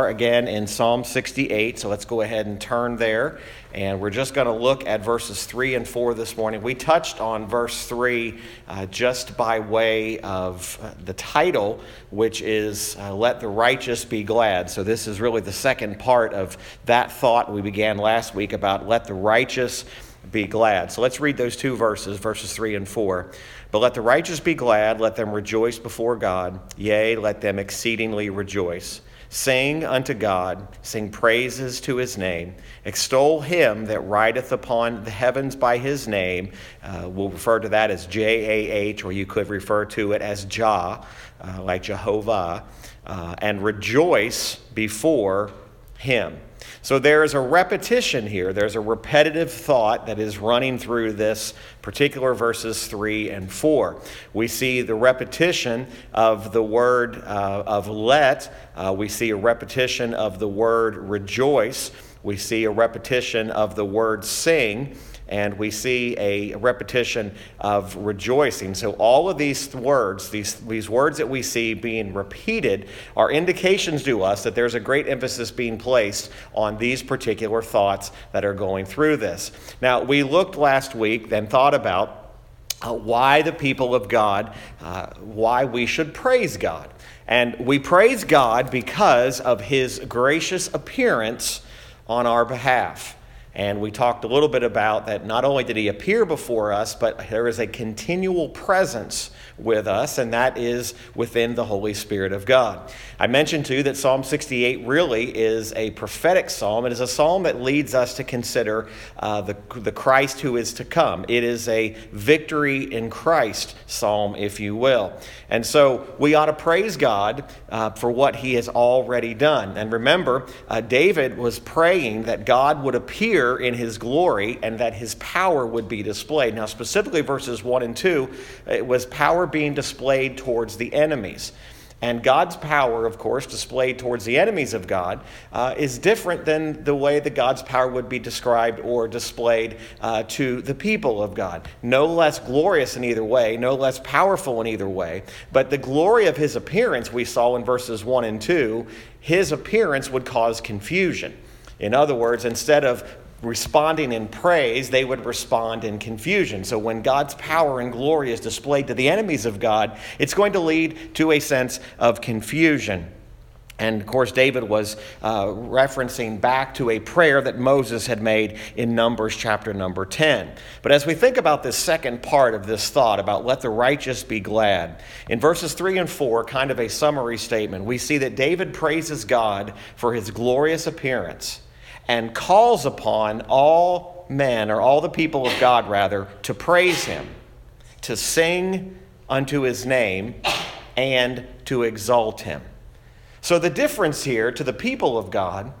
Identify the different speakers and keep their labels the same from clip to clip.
Speaker 1: again in Psalm 68. So let's go ahead and turn there. And we're just going to look at verses 3 and 4 this morning. We touched on verse 3 uh, just by way of uh, the title, which is uh, Let the Righteous Be Glad. So this is really the second part of that thought we began last week about let the righteous be glad. So let's read those two verses, verses 3 and 4. But let the righteous be glad, let them rejoice before God, yea, let them exceedingly rejoice. Sing unto God, sing praises to his name. Extol him that rideth upon the heavens by his name. Uh, we'll refer to that as J A H, or you could refer to it as Jah, uh, like Jehovah. Uh, and rejoice before him. So there is a repetition here. There's a repetitive thought that is running through this particular verses 3 and 4. We see the repetition of the word uh, of let, uh, we see a repetition of the word rejoice, we see a repetition of the word sing and we see a repetition of rejoicing. So, all of these words, these, these words that we see being repeated, are indications to us that there's a great emphasis being placed on these particular thoughts that are going through this. Now, we looked last week and thought about uh, why the people of God, uh, why we should praise God. And we praise God because of his gracious appearance on our behalf. And we talked a little bit about that not only did he appear before us, but there is a continual presence with us, and that is within the Holy Spirit of God. I mentioned too that Psalm 68 really is a prophetic psalm. It is a psalm that leads us to consider uh, the, the Christ who is to come. It is a victory in Christ psalm, if you will. And so we ought to praise God uh, for what he has already done. And remember, uh, David was praying that God would appear in his glory and that his power would be displayed. Now, specifically, verses 1 and 2, it was power being displayed towards the enemies. And God's power, of course, displayed towards the enemies of God, uh, is different than the way that God's power would be described or displayed uh, to the people of God. No less glorious in either way, no less powerful in either way. But the glory of his appearance, we saw in verses 1 and 2, his appearance would cause confusion. In other words, instead of responding in praise, they would respond in confusion. So when God's power and glory is displayed to the enemies of God, it's going to lead to a sense of confusion. And of course, David was uh, referencing back to a prayer that Moses had made in Numbers chapter number 10. But as we think about this second part of this thought about let the righteous be glad, in verses 3 and 4, kind of a summary statement, we see that David praises God for his glorious appearance and calls upon all men, or all the people of God rather, to praise him, to sing unto his name, and to exalt him. So, the difference here to the people of God,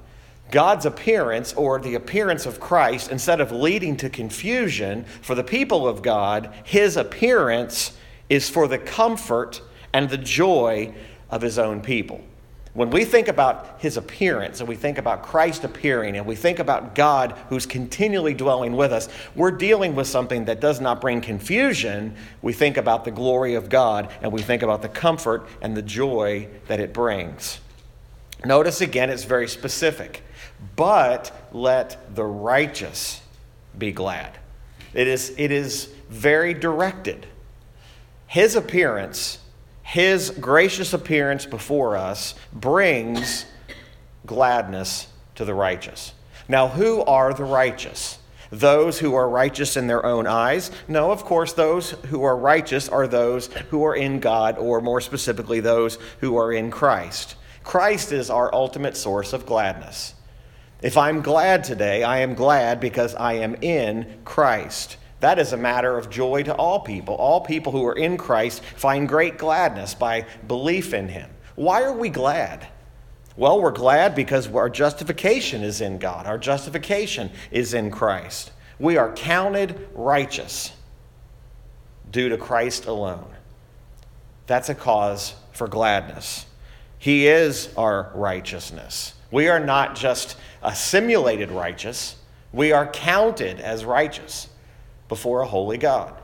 Speaker 1: God's appearance or the appearance of Christ, instead of leading to confusion for the people of God, his appearance is for the comfort and the joy of his own people. When we think about his appearance and we think about Christ appearing and we think about God who's continually dwelling with us, we're dealing with something that does not bring confusion. We think about the glory of God and we think about the comfort and the joy that it brings. Notice again, it's very specific. But let the righteous be glad. It is, it is very directed. His appearance his gracious appearance before us brings gladness to the righteous. Now, who are the righteous? Those who are righteous in their own eyes? No, of course, those who are righteous are those who are in God, or more specifically, those who are in Christ. Christ is our ultimate source of gladness. If I'm glad today, I am glad because I am in Christ. That is a matter of joy to all people. All people who are in Christ find great gladness by belief in Him. Why are we glad? Well, we're glad because our justification is in God, our justification is in Christ. We are counted righteous due to Christ alone. That's a cause for gladness. He is our righteousness. We are not just a simulated righteous, we are counted as righteous before a holy God.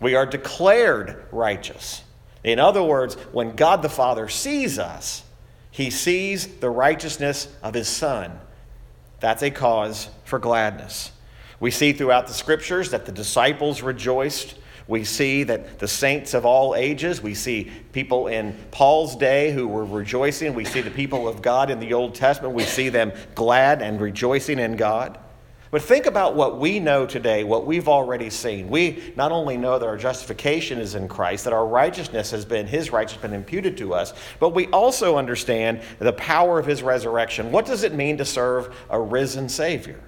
Speaker 1: We are declared righteous. In other words, when God the Father sees us, He sees the righteousness of his son. That's a cause for gladness. We see throughout the scriptures that the disciples rejoiced. We see that the saints of all ages, we see people in Paul's day who were rejoicing. We see the people of God in the Old Testament. We see them glad and rejoicing in God. But think about what we know today, what we've already seen. We not only know that our justification is in Christ, that our righteousness has been, His righteousness has been imputed to us, but we also understand the power of His resurrection. What does it mean to serve a risen Savior?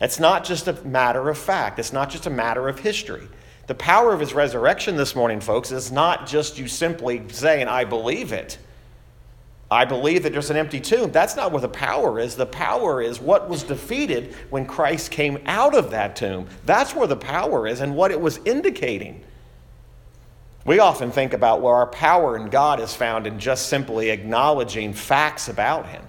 Speaker 1: It's not just a matter of fact, it's not just a matter of history. The power of His resurrection this morning, folks, is not just you simply saying, I believe it. I believe that there's an empty tomb. That's not where the power is. The power is what was defeated when Christ came out of that tomb. That's where the power is and what it was indicating. We often think about where our power in God is found in just simply acknowledging facts about Him.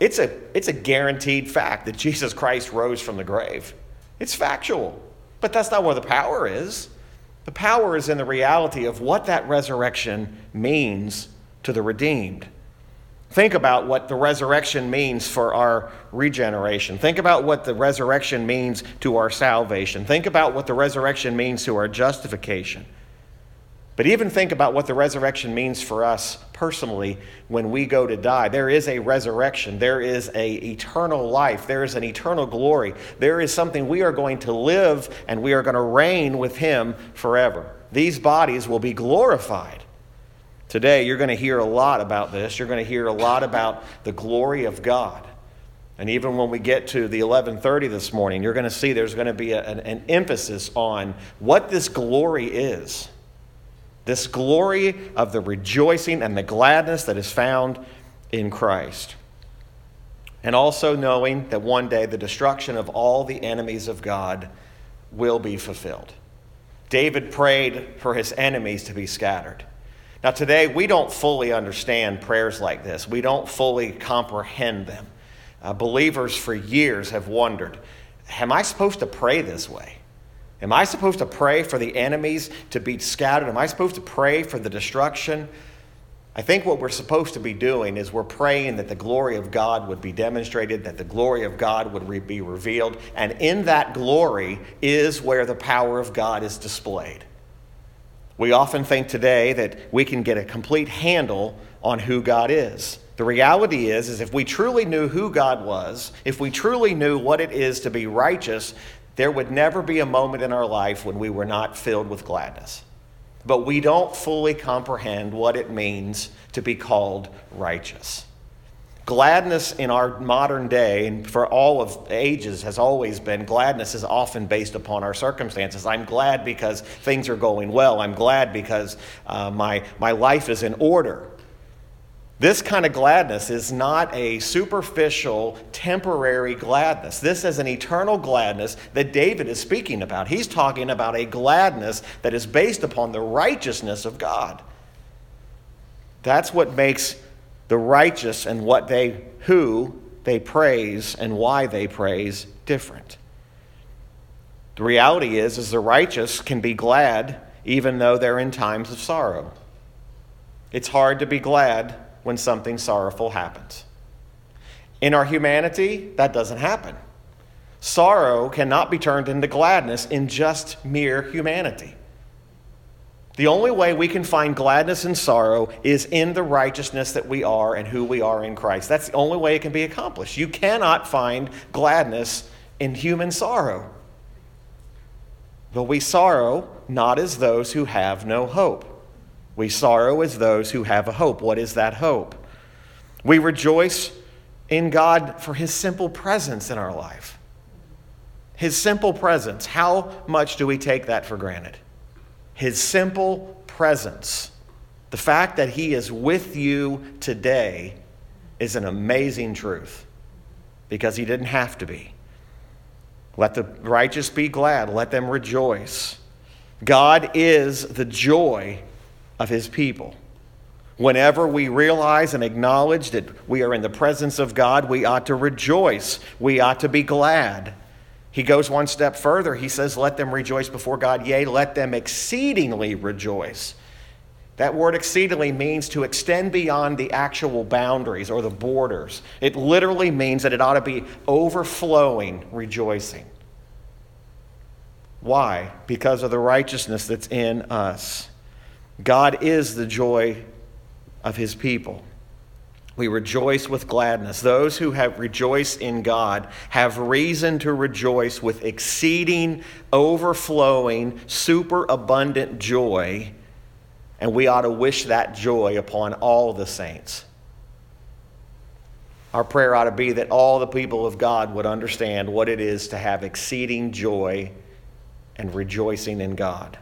Speaker 1: It's a, it's a guaranteed fact that Jesus Christ rose from the grave. It's factual, but that's not where the power is. The power is in the reality of what that resurrection means to the redeemed. Think about what the resurrection means for our regeneration. Think about what the resurrection means to our salvation. Think about what the resurrection means to our justification. But even think about what the resurrection means for us personally when we go to die. There is a resurrection. There is a eternal life. There is an eternal glory. There is something we are going to live and we are going to reign with him forever. These bodies will be glorified. Today, you're going to hear a lot about this. You're going to hear a lot about the glory of God. And even when we get to the 1130 this morning, you're going to see there's going to be a, an, an emphasis on what this glory is. This glory of the rejoicing and the gladness that is found in Christ. And also knowing that one day the destruction of all the enemies of God will be fulfilled. David prayed for his enemies to be scattered. Now, today, we don't fully understand prayers like this, we don't fully comprehend them. Uh, believers for years have wondered Am I supposed to pray this way? Am I supposed to pray for the enemies to be scattered? Am I supposed to pray for the destruction? I think what we're supposed to be doing is we're praying that the glory of God would be demonstrated, that the glory of God would re- be revealed, and in that glory is where the power of God is displayed. We often think today that we can get a complete handle on who God is. The reality is, is if we truly knew who God was, if we truly knew what it is to be righteous, there would never be a moment in our life when we were not filled with gladness. But we don't fully comprehend what it means to be called righteous. Gladness in our modern day, and for all of ages, has always been gladness is often based upon our circumstances. I'm glad because things are going well. I'm glad because uh, my, my life is in order. This kind of gladness is not a superficial, temporary gladness. This is an eternal gladness that David is speaking about. He's talking about a gladness that is based upon the righteousness of God. That's what makes the righteous and what they who they praise and why they praise different. The reality is is the righteous can be glad even though they're in times of sorrow. It's hard to be glad when something sorrowful happens. In our humanity, that doesn't happen. Sorrow cannot be turned into gladness in just mere humanity. The only way we can find gladness and sorrow is in the righteousness that we are and who we are in Christ. That's the only way it can be accomplished. You cannot find gladness in human sorrow. But we sorrow not as those who have no hope. We sorrow as those who have a hope. What is that hope? We rejoice in God for his simple presence in our life. His simple presence. How much do we take that for granted? His simple presence, the fact that he is with you today, is an amazing truth because he didn't have to be. Let the righteous be glad, let them rejoice. God is the joy of his people. Whenever we realize and acknowledge that we are in the presence of God, we ought to rejoice. We ought to be glad. He goes one step further. He says, Let them rejoice before God, yea, let them exceedingly rejoice. That word exceedingly means to extend beyond the actual boundaries or the borders. It literally means that it ought to be overflowing rejoicing. Why? Because of the righteousness that's in us. God is the joy of his people. We rejoice with gladness. Those who have rejoiced in God have reason to rejoice with exceeding, overflowing, superabundant joy, and we ought to wish that joy upon all the saints. Our prayer ought to be that all the people of God would understand what it is to have exceeding joy and rejoicing in God.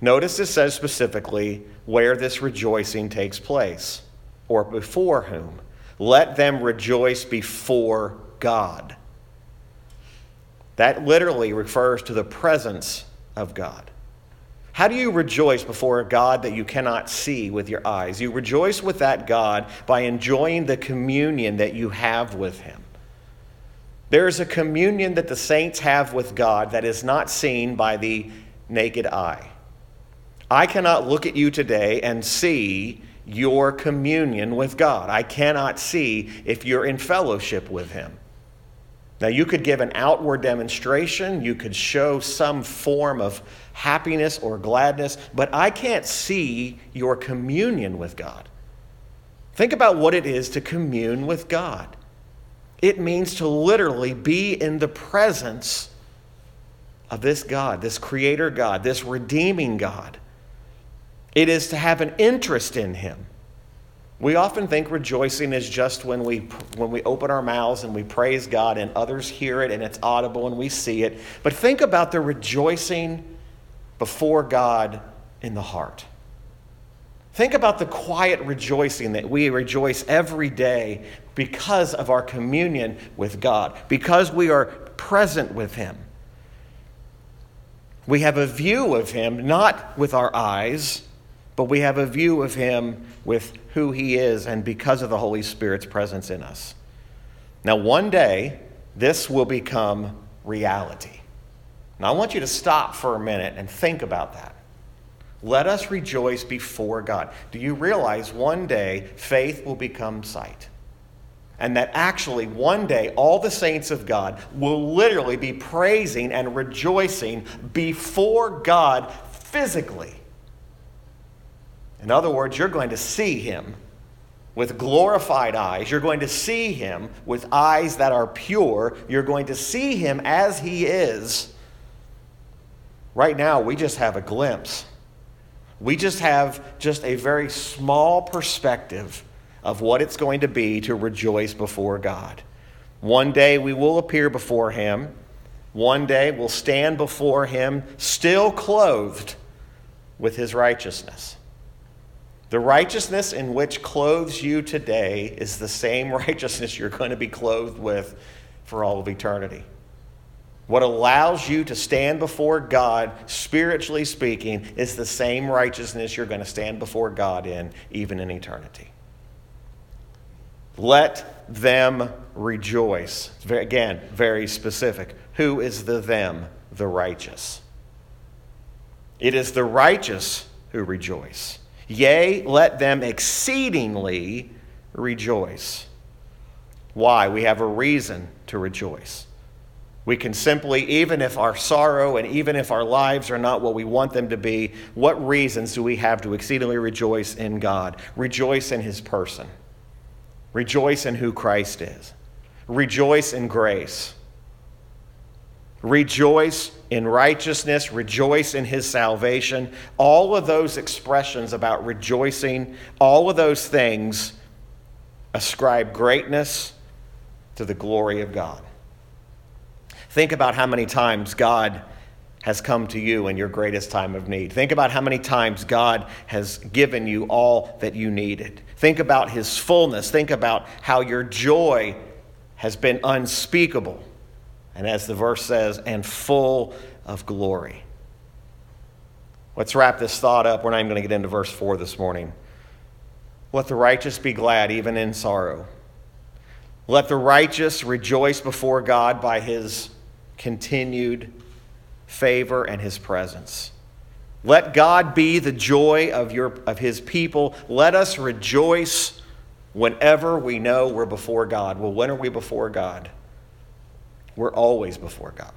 Speaker 1: Notice it says specifically where this rejoicing takes place or before whom. Let them rejoice before God. That literally refers to the presence of God. How do you rejoice before a God that you cannot see with your eyes? You rejoice with that God by enjoying the communion that you have with Him. There is a communion that the saints have with God that is not seen by the naked eye. I cannot look at you today and see your communion with God. I cannot see if you're in fellowship with Him. Now, you could give an outward demonstration, you could show some form of happiness or gladness, but I can't see your communion with God. Think about what it is to commune with God. It means to literally be in the presence of this God, this creator God, this redeeming God. It is to have an interest in Him. We often think rejoicing is just when we, when we open our mouths and we praise God and others hear it and it's audible and we see it. But think about the rejoicing before God in the heart. Think about the quiet rejoicing that we rejoice every day because of our communion with God, because we are present with Him. We have a view of Him not with our eyes, but we have a view of him with who he is and because of the Holy Spirit's presence in us. Now, one day, this will become reality. Now, I want you to stop for a minute and think about that. Let us rejoice before God. Do you realize one day faith will become sight? And that actually, one day, all the saints of God will literally be praising and rejoicing before God physically. In other words, you're going to see him with glorified eyes. You're going to see him with eyes that are pure. You're going to see him as he is. Right now, we just have a glimpse. We just have just a very small perspective of what it's going to be to rejoice before God. One day we will appear before him. One day we'll stand before him still clothed with his righteousness. The righteousness in which clothes you today is the same righteousness you're going to be clothed with for all of eternity. What allows you to stand before God, spiritually speaking, is the same righteousness you're going to stand before God in, even in eternity. Let them rejoice. Again, very specific. Who is the them? The righteous. It is the righteous who rejoice. Yea, let them exceedingly rejoice. Why? We have a reason to rejoice. We can simply, even if our sorrow and even if our lives are not what we want them to be, what reasons do we have to exceedingly rejoice in God? Rejoice in His person, rejoice in who Christ is, rejoice in grace. Rejoice in righteousness, rejoice in his salvation. All of those expressions about rejoicing, all of those things ascribe greatness to the glory of God. Think about how many times God has come to you in your greatest time of need. Think about how many times God has given you all that you needed. Think about his fullness. Think about how your joy has been unspeakable and as the verse says, and full of glory. Let's wrap this thought up. We're not even going to get into verse 4 this morning. Let the righteous be glad even in sorrow. Let the righteous rejoice before God by his continued favor and his presence. Let God be the joy of, your, of his people. Let us rejoice whenever we know we're before God. Well, when are we before God? We're always before God.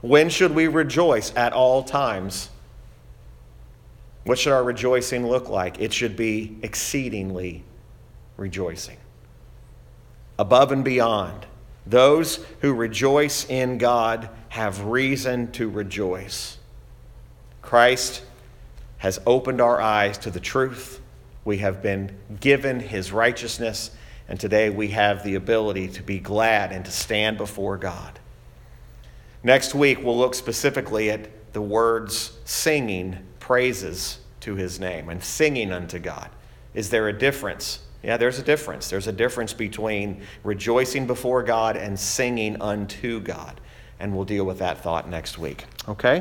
Speaker 1: When should we rejoice? At all times. What should our rejoicing look like? It should be exceedingly rejoicing. Above and beyond. Those who rejoice in God have reason to rejoice. Christ has opened our eyes to the truth. We have been given his righteousness, and today we have the ability to be glad and to stand before God. Next week, we'll look specifically at the words singing praises to his name and singing unto God. Is there a difference? Yeah, there's a difference. There's a difference between rejoicing before God and singing unto God. And we'll deal with that thought next week. Okay?